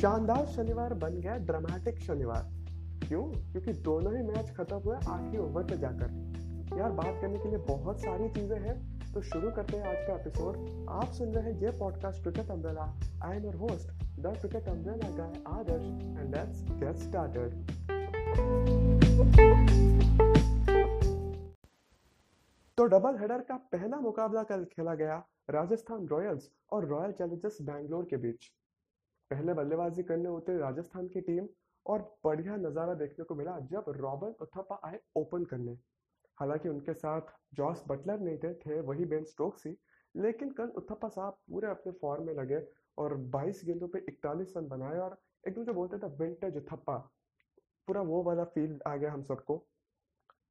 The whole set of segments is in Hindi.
शानदार शनिवार बन गया ड्रामेटिक शनिवार। क्यों? क्योंकि दोनों ही मैच खत्म हुए, आखिरी ओवर पे जाकर। यार, बात करने के लिए बहुत सारी चीज़ें हैं तो शुरू करते हैं आज का एपिसोड आप सुन रहे हैं ये podcast cricket umbrella I am your host the cricket umbrella guy Adarsh and let's get started तो डबल हेडर का पहला मुकाबला कल खेला गया, राजस्थान रॉयल्स और रॉयल चैलेंजर्स बैंगलोर के बीच। पहले बल्लेबाजी करने उतरी राजस्थान की टीम और बढ़िया नज़ारा देखने को मिला जब रॉबर्ट उथप्पा आए ओपन करने। हालाँकि उनके साथ जॉस बटलर नहीं थे थे वही बेन स्टोक्स ही, लेकिन कल उथप्पा साहब पूरे अपने फॉर्म में लगे और 22 गेंदों पे 41 रन बनाए और एकदम जो बोलते थे विंटेज उथप्पा पूरा वो वाला फील आ गया हम सबको।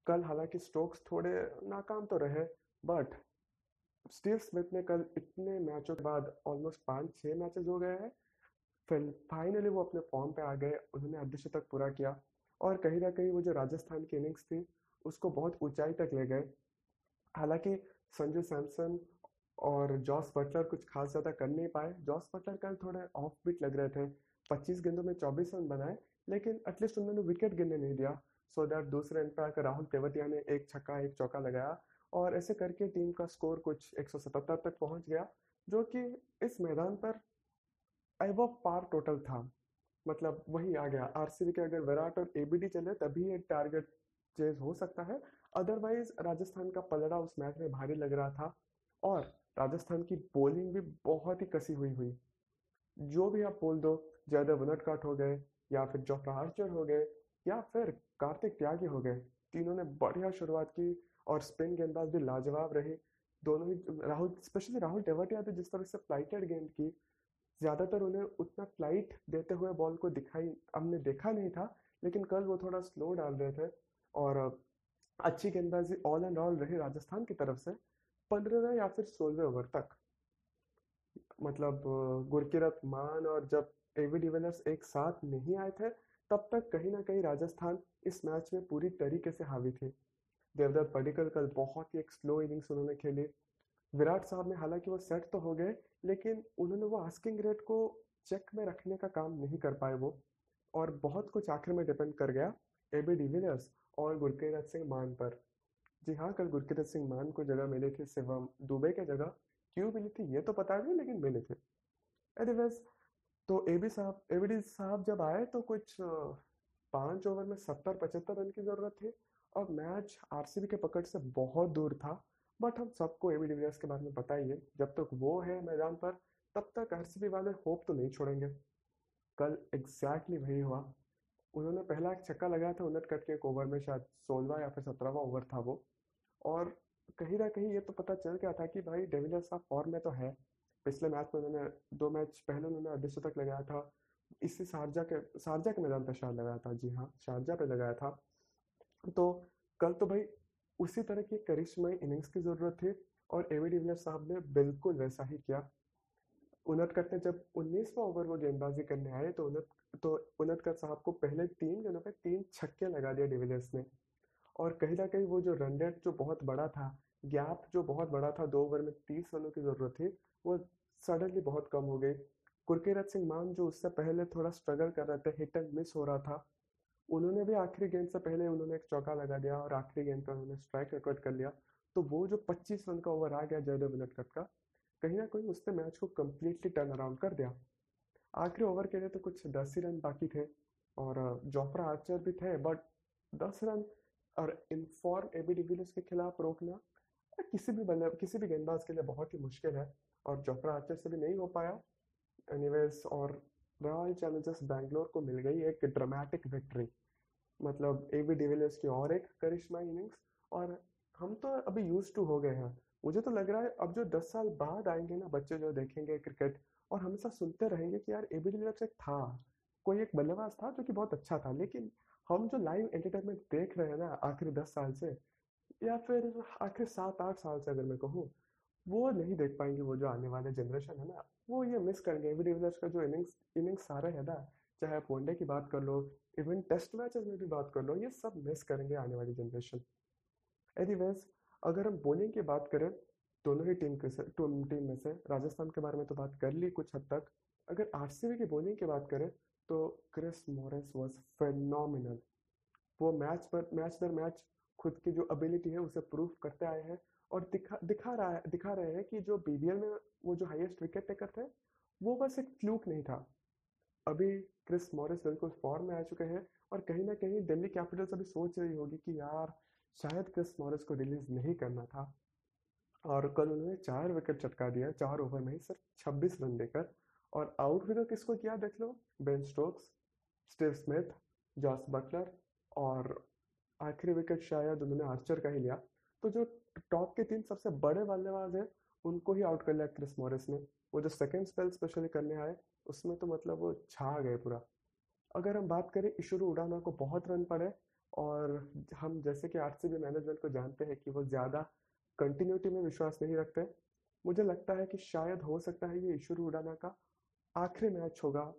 कल हालाँकि स्टोक्स थोड़े नाकाम तो रहे बट स्टीव स्मिथ ने कल इतने मैचों के बाद ऑलमोस्ट पाँच छः मैचेस हो गए हैं फिर फाइनली वो अपने फॉर्म पे आ गए, उन्होंने अर्धशतक पूरा किया और कहीं ना कहीं वो जो राजस्थान की इनिंग्स थी, उसको बहुत ऊंचाई तक ले गए। हालाँकि संजू सैमसन और जॉस बटलर कुछ खास ज़्यादा कर नहीं पाए। जॉस बटलर कल थोड़े ऑफ़ बीट लग रहे थे। 25 गेंदों में 24 रन बनाए, लेकिन एटलीस्ट उन्होंने विकेट गिरने नहीं दिया। सो दैट दूसरे एंड पर आकर राहुल तेवतिया ने एक छक्का, एक चौका लगाया और ऐसे करके टीम का स्कोर कुछ 177 तक पहुँच गया, जो कि इस मैदान पर अब पार टोटल था। मतलब वही आ गया। आरसीबी के अगर विराट और एबीडी चले, तभी एक टारगेट चेज हो सकता है। अदरवाइज़ राजस्थान का पलड़ा उस मैच में भारी लग रहा था। और राजस्थान की बॉलिंग भी बहुत ही कसी हुई हुई। जो भी आप बोल दो, जयदेव उनटकाट हो गए, या फिर जोफ्रा आर्चर हो गए, या फिर कार्तिक त्यागी हो गए, तीनों ने बढ़िया शुरुआत की और स्पिन गेंदबाज भी लाजवाब रहे। दोनों ही, राहुल स्पेशली राहुल टेवटिया भी जिस तरह से फ्लाइटेड गेंद की ज़्यादातर उन्हें उतना फ़्लाइट देते हुए बॉल को दिखाई हमने देखा नहीं था, लेकिन कल वो थोड़ा स्लो डाल रहे थे और अच्छी गेंदबाजी ऑल एंड ऑल रही राजस्थान की तरफ़ से पंद्रह या फिर सोलहवें ओवर तक। मतलब गुरकिरत मान और जब एवी डिवेलर्स एक साथ नहीं आए थे, तब तक कहीं ना कहीं राजस्थान इस मैच में पूरी तरीके से हावी थे। देवदत्त पडिकल कल बहुत ही एक स्लो इनिंग्स उन्होंने खेली। विराट साहब ने हालाँकि वो सेट तो हो गए लेकिन उन्होंने वो आस्किंग रेट को चेक में रखने का काम नहीं कर पाए वो। और बहुत कुछ आखिर में डिपेंड कर गया ए बी डिविलियर्स और गुरकीरत सिंह मान पर। जी हाँ कल गुरकीरत सिंह मान को जगह मिली थी शिवम दुबे के जगह। क्यों मिली थी, ये तो पता नहीं, लेकिन मिले थे। एनीवेज तो ए बी साहब ए बी साहब जब आए तो कुछ पाँच ओवर में सत्तर, पचहत्तर रन की ज़रूरत थी। और मैच आरसीबी के पकड़ से बहुत दूर था। बट हम सबको एबी डिविलियर्स के बारे में है जब तक वो है मैदान पर, तब तक आरसीबी वाले होप तो नहीं छोड़ेंगे। कल एग्जैक्टली वही हुआ। उन्होंने पहला एक छक्का लगाया था उलट कट के एक ओवर में शायद सोलवा या फिर सत्रहवा ओवर था वो। और कहीं ना कहीं ये तो पता चल गया था कि भाई डेविलियर्स का फॉर्म में तो है। पिछले मैच में उन्होंने, दो मैच पहले उन्होंने अर्धशतक लगाया था। इसी शारजा के शारजा के मैदान पर शायद लगाया था। जी हाँ शारजा पे लगाया था। तो कल तो भाई उसी तरह की करिश्माई इनिंग्स की ज़रूरत थी और एवी डिविलियर्स साहब ने बिल्कुल वैसा ही किया। उनटकट ने जब उन्नीसवा ओवर वो गेंदबाजी करने आए तो उनट तो उनटकट साहब को पहले तीन गेंदों पे तीन छक्के लगा दिया डिविलियर्स ने। और कहीं ना कहीं वो जो रन रेट जो बहुत बड़ा था गैप जो बहुत बड़ा था, दो ओवर में तीस रनों की ज़रूरत थी, वो सडनली बहुत कम हो गई। कुरकेरत सिंह मान जो उससे पहले थोड़ा स्ट्रगल कर रहे थे हिट एंड मिस हो रहा था उन्होंने भी आखिरी गेंद से पहले उन्होंने एक चौका लगा दिया और आखिरी गेंद पर उन्होंने स्ट्राइक रिकॉर्ड कर लिया। तो वो जो 25 रन का ओवर आ गया जयदेव उनटकट का, कहीं ना कहीं उसने मैच को कम्प्लीटली टर्न अराउंड कर दिया। आखिरी ओवर के लिए तो कुछ दस ही रन बाकी थे और जोफ्रा आर्चर भी थे बट दस रन और इनफॉर्म ए बी डिविलियर्स के खिलाफ रोकना किसी भी बल्ले, किसी भी गेंदबाज के लिए बहुत ही मुश्किल है और जोफ्रा आर्चर से भी नहीं हो पाया। एनीवेज और रॉयल चैलेंजर्स बैंगलोर को मिल गई एक ड्रामेटिक विक्ट्री मतलब ए बी डिविलियर्स की और एक करिश्मा इनिंग्स और हम तो अभी यूज़ टू हो गए हैं। मुझे तो लग रहा है अब जो दस साल बाद आएँगे ना बच्चे जो देखेंगे क्रिकेट और हमेशा सुनते रहेंगे कि यार ए बी डिविलियर्स एक था, कोई एक बल्लेबाज था जो कि बहुत अच्छा था, लेकिन हम जो लाइव एंटरटेनमेंट देख रहे हैं ना आखिरी दस साल से या फिर आखिर सात, आठ साल से अगर मैं कहूँ, वो नहीं देख पाएँगे वो जो आने वाले जनरेशन है ना। वो ये मिस करेंगे एवी डिविलियर्स का जो इनिंग्स इनिंग्स सारे है ना, चाहे आप वनडे की बात कर लो इवन टेस्ट मैचेस में भी बात कर लो, ये सब मिस करेंगे आने वाली जनरेशन एनीवेज अगर हम बॉलिंग की बात करें, दोनों ही टीम के से टीम में से, राजस्थान के बारे में तो बात कर ली कुछ हद तक, अगर आरसीबी की बॉलिंग की बात करें तो क्रिस मॉरिस वॉज़ फेनोमिनल वो मैच पर मैच दर मैच खुद की जो एबिलिटी है, उसे प्रूव करते आए हैं और दिखा दिखा रहा है, दिखा रहे हैं कि जो बीबीएल में वो जो हाईएस्ट विकेट टेकर थे, वो बस एक फ्लूक नहीं था। अभी क्रिस मॉरिस बिल्कुल फॉर्म में आ चुके हैं और कहीं ना कहीं दिल्ली कैपिटल्स अभी सोच रही होगी कि यार, शायद क्रिस मॉरिस को रिलीज़ नहीं करना था। और कल उन्होंने चार विकेट चटका दिया, चार ओवर में ही सिर्फ़ छब्बीस रन देकर। और आउट भी तो किसको किया देख लो? Ben Stokes Steve Smith Jos Buttler और आखिरी विकेट शायद उन्होंने आर्चर का ही लिया। तो जो टॉप के तीन सबसे बड़े बल्लेबाज हैं, उनको ही आउट कर लिया क्रिस मॉरिस ने। वो जो सेकेंड स्पेल स्पेशली करने आए, उसमें तो मतलब वो छा गए पूरा। अगर हम बात करें ईशुरु उडाना को बहुत रन पड़े और हम जैसे कि आरसीबी मैनेजमेंट को जानते हैं कि वो ज़्यादा कंटिन्यूटी में विश्वास नहीं रखते, मुझे लगता है कि शायद हो सकता है ये ईशुरु उडाना का आखिरी मैच होगा।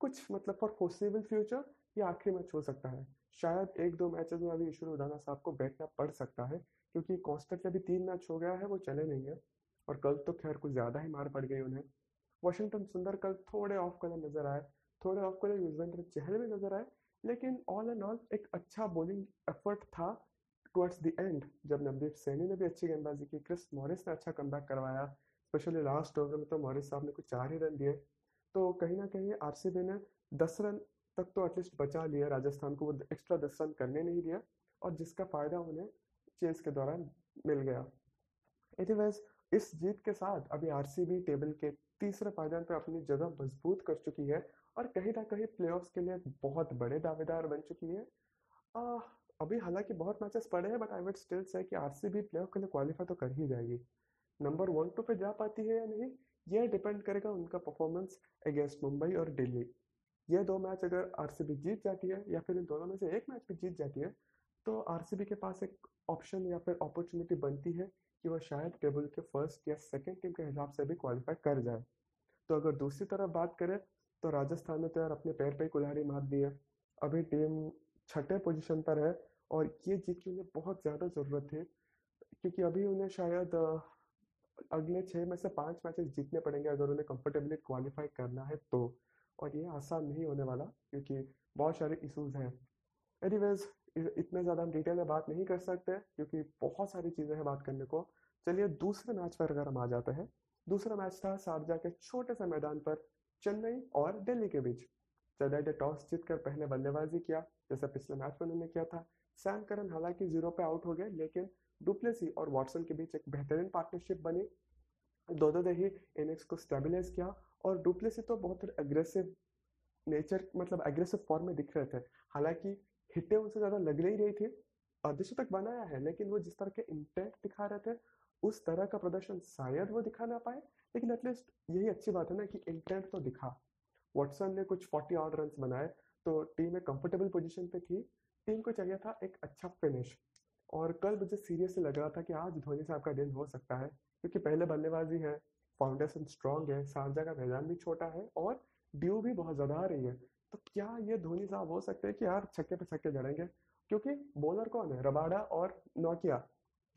कुछ मतलब फॉर फोर्सेबल फ्यूचर ये आखिरी मैच हो सकता है। शायद एक दो मैचेस में अभी ईशुरु उडाना साहब को बैठना पड़ सकता है। क्योंकि कॉन्स्टेंटली अभी तीन मैच हो गया है, वो चले नहीं है। और कल तो खैर कुछ ज़्यादा ही मार पड़ गई उन्हें। वॉशिंगटन सुंदर कल थोड़े ऑफ़ कलर नज़र आए, थोड़े ऑफ़ कलर युजवेंद्र चहल भी नज़र आए, लेकिन ऑल एंड ऑल एक अच्छा बॉलिंग एफर्ट था टुवर्ड्स द एंड जब नवदीप सैनी ने भी अच्छी गेंदबाजी की। क्रिस मॉरिस ने अच्छा कम करवाया स्पेशली लास्ट ओवर में तो मॉरिस साहब ने कुछ चार ही रन दिए। तो कहीं ना कहीं आरसीबी ने दस रन तक तो एटलीस्ट बचा लिया, राजस्थान को वो एक्स्ट्रा दस रन करने नहीं दिया, और जिसका फ़ायदा उन्हें चेस के दौरान मिल गया। एनीवेज इस जीत के साथ अभी आरसीबी टेबल के तीसरे पायदान पर अपनी जगह मज़बूत कर चुकी है और कहीं ना कहीं प्लेऑफ्स के लिए बहुत बड़े दावेदार बन चुकी है। आ, अभी हालाँकि बहुत मैचेस पड़े हैं but I would still say कि आरसीबी प्लेऑफ के लिए क्वालिफाई तो कर ही जाएगी। नंबर वन टू पे जा पाती है या नहीं यह डिपेंड करेगा उनका परफॉर्मेंस अगेंस्ट मुंबई और दिल्ली। ये दो मैच अगर आरसीबी जीत जाती है या फिर इन दोनों में से एक मैच भी जीत जाती है तो आरसीबी के पास एक ऑप्शन या फिर अपॉर्चुनिटी बनती है कि वह शायद टेबल के फ़र्स्ट या सेकेंड टीम के हिसाब से भी क्वालिफाई कर जाए। तो अगर दूसरी तरफ़ बात करें तो राजस्थान ने तो यार अपने पैर पे ही कुल्हाड़ी मार दी है। अभी टीम छठे पोजीशन पर है और ये जीत की उन्हें बहुत ज़्यादा ज़रूरत है, क्योंकि अभी उन्हें शायद अगले छः में से पाँच मैचेस जीतने पड़ेंगे अगर उन्हें कंफर्टेबली क्वालिफाई करना है तो। और ये आसान नहीं होने वाला, क्योंकि बहुत सारे इशूज़ हैं। एनीवेज इतने ज़्यादा हम डिटेल में बात नहीं कर सकते, क्योंकि बहुत सारी चीज़ें हैं बात करने को। चलिए, दूसरे मैच पर अगर हम आ जाते हैं। दूसरा मैच था शारजा के छोटे से मैदान पर, चेन्नई और दिल्ली के बीच। चेन्नई ने टॉस जीतकर पहले बल्लेबाजी किया, जैसा पिछले मैच में उन्होंने किया था। सैम करन हालाँकि ज़ीरो पे आउट हो गए, लेकिन डुप्लेसी और वॉटसन के बीच एक बेहतरीन पार्टनरशिप बनी। दोनों ने ही इनिंग्स को स्टेबलाइज किया, और डुप्लेसी तो बहुत अग्रेसिव नेचर मतलब एग्रेसिव फॉर्म में दिख रहे थे। हालाँकि हिट्टे उनसे ज़्यादा लग नहीं रही थी तक बनाया है, लेकिन वो जिस तरह के इंटेंट दिखा रहे थे, उस तरह का प्रदर्शन शायद वो दिखा ना पाए। लेकिन एटलीस्ट यही अच्छी बात है ना कि इंटेंट तो दिखा। वॉटसन ने कुछ फोर्टी आउट रन बनाए तो टीम एक कंफर्टेबल पोजीशन पे थी। टीम को चाहिए था एक अच्छा फिनिश और कल मुझे सीरियसली लग रहा था कि आज धोनी साहब का दिन हो सकता है, क्योंकि पहले बल्लेबाजी है फाउंडेशन स्ट्रांग है शारजा का मैदान भी छोटा है और ड्यू भी बहुत ज़्यादा आ रही है। तो क्या ये धोनी साहब हो सकते हैं कि यार छक्के पे छक्के जड़ेंगे क्योंकि बॉलर कौन है? रबाडा और नोकिया,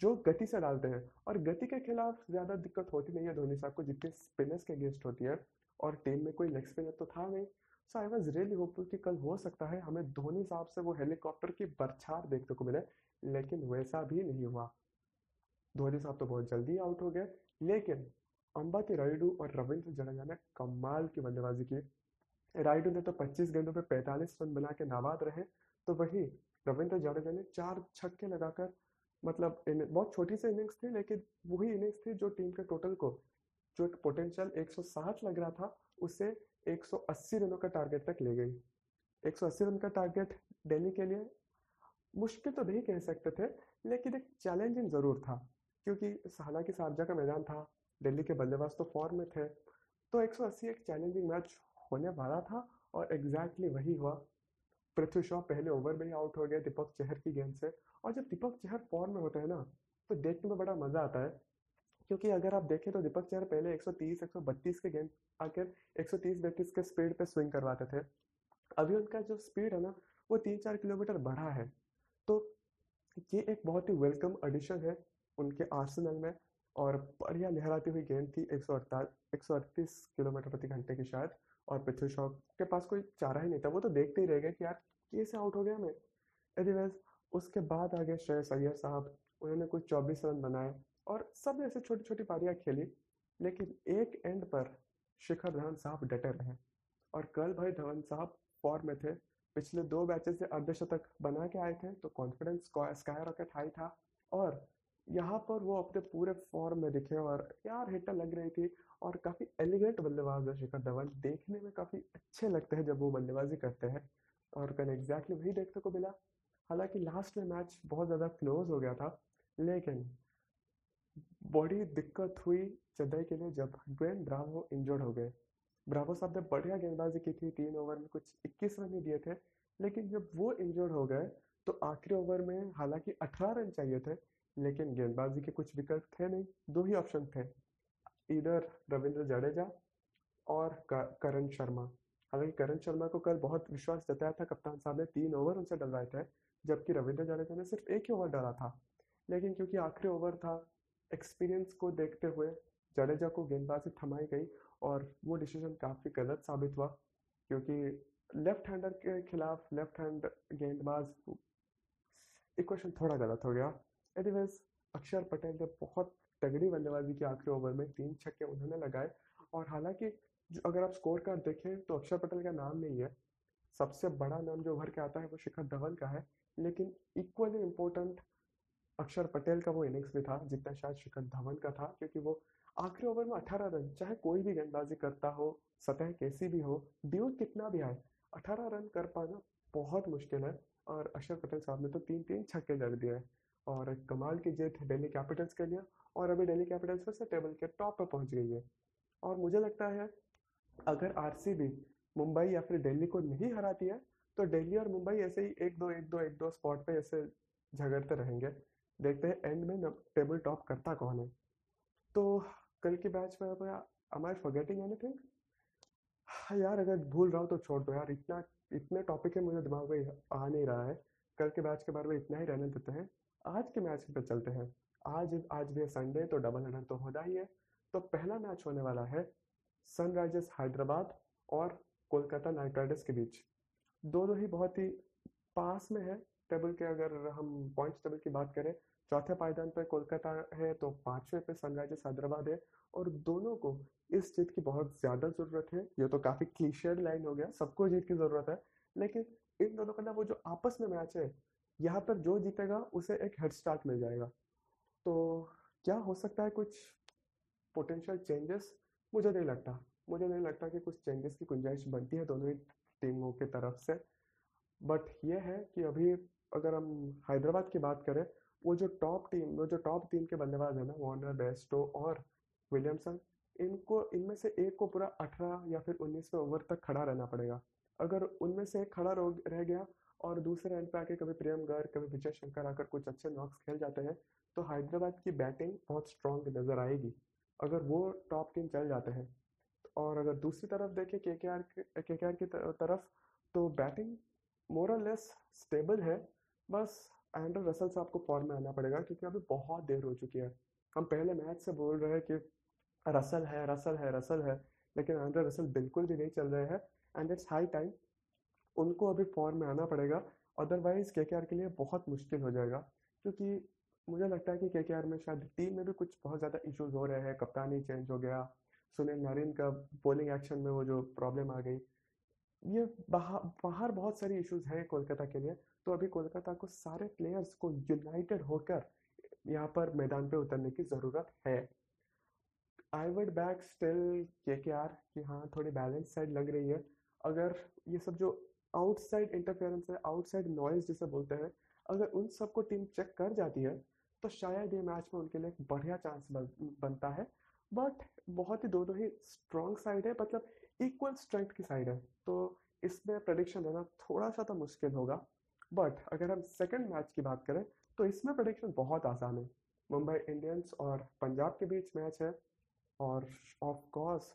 जो गति से डालते हैं। और गति के खिलाफ ज़्यादा दिक्कत होती नहीं है धोनी साहब को, जितनी स्पिनर्स के अगेंस्ट होती है। और टीम में कोई लेग स्पिनर तो था नहीं। So I was really hopeful कि कल हो सकता है, हमें धोनी साहब से वो हेलीकॉप्टर की बरछार देखने को मिले, लेकिन वैसा भी नहीं हुआ। धोनी साहब तो बहुत जल्दी आउट हो गए। लेकिन अंबाती रायडू और रविंद्र जडेजा ने कमाल की बल्लेबाजी की। रायडू ने तो 25 गेंदों पे 45 रन बना के नाबाद रहे। तो वही, रविंद्र जडेजा ने चार छक्के लगाकर मतलब बहुत छोटी सी इनिंग्स थी, लेकिन वही इनिंग्स थी जो टीम के टोटल को, जो एक पोटेंशियल 160 लग रहा था, उसे 180 रनों का टारगेट तक ले गई। 180 रन का टारगेट दिल्ली के लिए मुश्किल तो नहीं कह सकते थे, लेकिन एक चैलेंजिंग ज़रूर था, क्योंकि हालाँकि शारजा का मैदान था, दिल्ली के बल्लेबाज तो फॉर्म में थे। तो 180 एक चैलेंजिंग मैच होने वाला था और एग्जैक्टली वही हुआ। पृथ्वी शॉ पहले ओवर में ही आउट हो गया दीपक चहर की गेंद से। और जब दीपक चहर फॉर्म में होते हैं ना तो देखने में बड़ा मज़ा आता है। क्योंकि अगर आप देखें तो दीपक चहर पहले 130 132 के गेंद आकर 130 32 के स्पीड पे स्विंग करवाते थे। अभी उनका जो स्पीड है ना, वो तीन चार किलोमीटर बढ़ा है। तो ये एक बहुत ही वेलकम एडिशन है उनके आर्सेनल में और बढ़िया लहराती हुई गेंद थी एक सौ किलोमीटर प्रति घंटे की शायद। और पृथ्वी शॉ के पास कोई चारा ही नहीं था। वो तो देखते ही रह गए कि यार कैसे आउट हो गया मैं। एनीवेज उसके बाद आगे श्रेयस अय्यर साहब, उन्होंने कुछ चौबीस रन बनाए और सब ऐसे छोटी छोटी पारियाँ खेली, लेकिन एक एंड पर शिखर धवन साहब डटे रहे। और कल भाई धवन साहब फॉर्म में थे। पिछले दो मैचेस से अर्धशतक बना के आए थे तो कॉन्फिडेंस स्काई रॉकेट हाई था। और यहाँ पर वो अपने पूरे फॉर्म में दिखे और यार हिटर लग रही थी। और काफ़ी एलिगेंट बल्लेबाज है शिखर धवन। देखने में काफ़ी अच्छे लगते हैं जब वो बल्लेबाजी करते हैं और कल एग्जैक्टली वही देखने को मिला। हालाँकि लास्ट में मैच बहुत ज़्यादा क्लोज हो गया था, लेकिन बड़ी दिक्कत हुई चेन्नई के लिए जब ग्वेन ब्रावो इंजर्ड हो गए। ब्रावो साहब ने बढ़िया गेंदबाजी की थी, तीन ओवर में कुछ 21 रन ही दिए थे, लेकिन जब वो इंजर्ड हो गए तो आखिरी ओवर में हालाँकि 18 रन चाहिए थे, लेकिन गेंदबाजी के कुछ विकल्प थे नहीं, दो ही ऑप्शन थे। इधर रविंद्र जडेजा और करण शर्मा। हालाँकि करण शर्मा को कल बहुत विश्वास जताया था, कप्तान साहब ने तीन ओवर उनसे डलवाए थे, जबकि रविंद्र जडेजा ने सिर्फ़ एक ही ओवर डाला था। लेकिन क्योंकि आखिरी ओवर था एक्सपीरियंस को देखते हुए जडेजा को गेंदबाजी थमाई गई और वो डिसीज़न काफ़ी गलत साबित हुआ, क्योंकि लेफ़्ट हैंडर के खिलाफ लेफ़्ट हैंड गेंदबाज इक्वेशन थोड़ा गलत हो गया। एनीवेज अक्षर पटेल ने बहुत तगड़ी बल्लेबाजी की आखिरी ओवर में तीन छक्के उन्होंने लगाए। और हालाँकि अगर आप स्कोर कार्ड देखें तो अक्षर पटेल का नाम नहीं है। सबसे बड़ा नाम जो उभर के आता है, वो शिखर धवन का है। लेकिन इक्वली इम्पोर्टेंट अक्षर पटेल का वो इनिंग्स भी था, जितना शायद शिखर धवन का था, क्योंकि वो आखिरी ओवर में अठारह रन, चाहे कोई भी गेंदबाजी करता हो, सतह कैसी भी हो ड्यूज कितना भी आए, अठारह रन कर पाना बहुत मुश्किल है। और अक्षर पटेल साहब ने तो तीन तीन छक्के जड़ दिए और कमाल की जीत दिल्ली कैपिटल्स के लिए। और अभी दिल्ली कैपिटल्स फिर से टेबल के टॉप पर पहुँच गई है। और मुझे लगता है, अगर आरसीबी मुंबई या फिर दिल्ली को नहीं हराती है तो दिल्ली और मुंबई ऐसे ही एक दो एक दो एक दो स्पॉट पे ऐसे झगड़ते रहेंगे। देखते हैं एंड में टेबल टॉप करता कौन है। तो कल की बैच में एम आई फॉरगेटिंग एनीथिंग यार, अगर भूल रहा हूँ तो छोड़ दो यार, इतना, इतने टॉपिक है मुझे दिमाग में आ नहीं रहा है। कल के बैच के बारे में इतना ही रहने देते हैं। आज के मैच पे चलते हैं। आज आज भी संडे तो डबल हेडर तो होना ही है। तो पहला मैच होने वाला है सनराइजर्स हैदराबाद और कोलकाता नाइट राइडर्स के बीच। दोनों ही बहुत ही पास में है टेबल के अगर हम पॉइंट्स टेबल की बात करें, चौथे पायदान पर कोलकाता है तो पाँचवें पे सनराइजर्स हैदराबाद है और दोनों को इस जीत की बहुत ज़्यादा ज़रूरत है। ये तो काफ़ी क्लीशियड लाइन हो गया, सबको जीत की ज़रूरत है, लेकिन इन दोनों का ना वो जो आपस में मैच है, यहाँ पर जो जीतेगा, उसे एक हेड स्टार्ट मिल जाएगा। तो क्या हो सकता है कुछ पोटेंशियल चेंजेस मुझे नहीं लगता। मुझे नहीं लगता कि कुछ चेंजेस की गुंजाइश बनती है दोनों ही टीमों की तरफ़ से। बट ये है कि अभी अगर हम हैदराबाद की बात करें, वो जो टॉप टीम वो जो टॉप टीम के बल्लेबाज है ना वार्नर बेस्टो और विलियमसन इनको, इनमें से एक को पूरा अठारह या फिर उन्नीसवें ओवर तक खड़ा रहना पड़ेगा। अगर उनमें से एक खड़ा रह गया और दूसरे एंड पे आके कभी प्रियम गर्ग, कभी विजय शंकर आकर कुछ अच्छे नॉक्स खेल जाते हैं तो हैदराबाद की बैटिंग बहुत स्ट्रॉन्ग नज़र आएगी, अगर वो टॉप टीम चल जाते हैं। और अगर दूसरी तरफ़ देखें के के आर के के आर की तरफ़ तो बैटिंग मोरल लेस स्टेबल है, बस एंड्रो रसल साहब को फॉर्म में आना पड़ेगा, क्योंकि अभी बहुत देर हो चुकी है। हम पहले मैच से बोल रहे हैं कि रसल है रसल है रसल है, लेकिन एंड्रो रसल बिल्कुल भी नहीं चल रहे हैं एंड इट्स हाई टाइम उनको अभी फॉर्म में आना पड़ेगा। अदरवाइज़ के के लिए बहुत मुश्किल हो जाएगा। क्योंकि मुझे लगता है कि के में शायद टीम में भी कुछ बहुत ज़्यादा इश्यूज़ हो रहे हैं। कप्तानी चेंज हो गया, सुनील नारिन का बॉलिंग एक्शन में वो जो प्रॉब्लम आ गई। ये बाहर बहुत सारी इश्यूज़ हैं कोलकाता के लिए। तो अभी कोलकाता को सारे प्लेयर्स को यूनाइटेड होकर यहाँ पर मैदान पे उतरने की ज़रूरत है। आई वुड बैक स्टिल के के आर कि हाँ थोड़ी बैलेंस साइड लग रही है। अगर ये सब जो आउटसाइड इंटरफेरेंस है आउटसाइड नॉइज़ जिसे बोलते हैं, अगर उन सबको टीम चेक कर जाती है तो शायद ये मैच में उनके लिए एक बढ़िया चांस बनता है। बट बहुत ही दोनों ही स्ट्रॉन्ग साइड है मतलब इक्वल स्ट्रेंथ की साइड है। तो इसमें प्रडिक्शन देना थोड़ा सा तो मुश्किल होगा। बट अगर हम सेकेंड मैच की बात करें तो इसमें प्रडिक्शन बहुत आसान है। मुंबई इंडियंस और पंजाब के बीच मैच है। और ऑफ़ कोर्स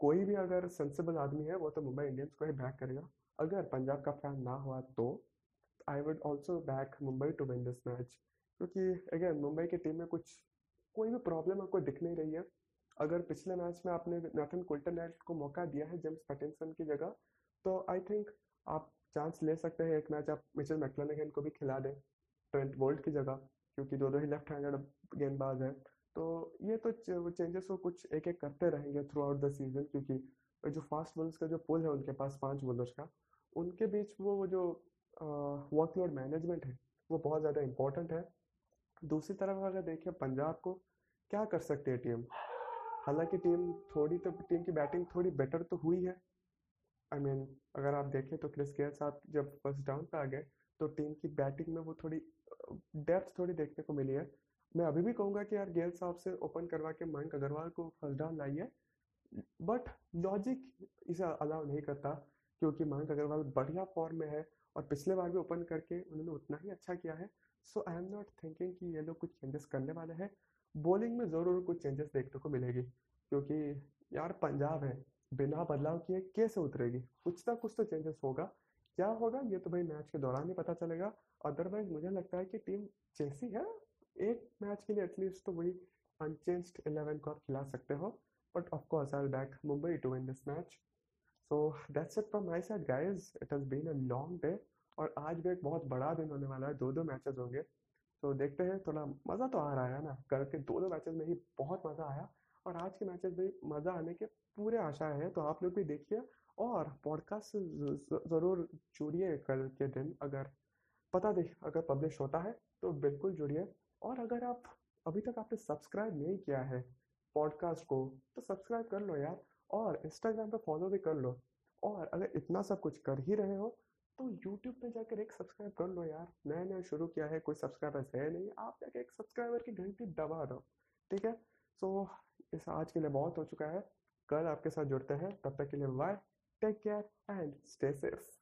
कोई भी अगर सेंसिबल आदमी है, वो तो मुंबई इंडियंस को ही बैक करेगा। अगर पंजाब का फ़ैन ना हुआ तो I would also back Mumbai to win this match क्योंकि अगेन मुंबई की टीम में कुछ, कोई भी प्रॉब्लम आपको दिख नहीं रही है। अगर पिछले मैच में आपने नाथन कुल्टरनेट को मौका दिया है जेम्स पैटिनसन की जगह तो आई थिंक आप चांस ले सकते हैं एक मैच आप मिचेल मैकलनगन को भी खिला दें ट्रेंट वोल्ट की जगह, क्योंकि दोनों ही लेफ़्ट हैंडेड गेंदबाज हैं। तो ये तो चेंजेस वो कुछ एक एक करते रहेंगे थ्रू आउट द सीज़न क्योंकि जो फास्ट बॉलर्स का जो पुल है उनके पास पाँच बॉलर्स का उनके बीच वो जो वर्कलोड मैनेजमेंट है वो बहुत ज़्यादा इम्पोर्टेंट है। दूसरी तरफ़ अगर देखें पंजाब को क्या कर सकती है टीम हालाँकि टीम थोड़ी तो टीम की बैटिंग थोड़ी बेटर तो हुई है। आई I मीन mean, अगर आप देखें तो क्रिस गेल साहब जब फ़र्स्ट डाउन पे आ गए तो टीम की बैटिंग में वो थोड़ी डेप्थ थोड़ी देखने को मिली है। मैं अभी भी कहूँगा कि यार गेल साहब से ओपन करवा के मयंक अग्रवाल को फ़र्स्ट डाउन लाइए बट लॉजिक इसे अलाउ नहीं करता। क्योंकि मयंक अग्रवाल बढ़िया फॉर्म में है और पिछले बार भी ओपन करके उन्होंने उतना ही अच्छा किया है। So I am not thinking कि ये लोग कुछ चेंजेस करने वाले हैं। बॉलिंग में ज़रूर कुछ चेंजेस देखने को मिलेगी, क्योंकि यार पंजाब है, बिना बदलाव किए कैसे उतरेगी? कुछ ना कुछ तो चेंजेस होगा। क्या होगा ये तो भाई मैच के दौरान ही पता चलेगा। अदरवाइज़ मुझे लगता है कि टीम जैसी है, एक मैच के लिए एटलीस्ट तो वही अनचेंज्ड इलेवन को आप खिला सकते हो। But of course I back Mumbai to win this match so that's it from my side guys it has been a long day और आज भी एक बहुत बड़ा दिन होने वाला है। दो दो मैचेस होंगे। तो देखते हैं। थोड़ा मज़ा तो आ रहा है ना? कल के दो दो मैचेस में ही बहुत मज़ा आया। और आज के मैचेस में मज़ा आने के पूरे आशा है। तो आप लोग भी देखिए और पॉडकास्ट ज़रूर जुड़िए कल के दिन। अगर पता दे अगर पब्लिश होता है तो बिल्कुल जुड़िए। और अगर आप, अभी तक आपने सब्सक्राइब नहीं किया है पॉडकास्ट को तो सब्सक्राइब कर लो यार। और इंस्टाग्राम पे फॉलो भी कर लो। और अगर इतना सब कुछ कर ही रहे हो तो यूट्यूब पे जाकर एक सब्सक्राइब कर लो यार। नया नया शुरू किया है कोई सब्सक्राइबर्स है नहीं आप जाके एक सब्सक्राइबर की घंटी दबा दो ठीक है? सो so, इस आज के लिए बहुत हो चुका है। कल आपके साथ जुड़ते हैं तब तक के लिए bye take care and stay safe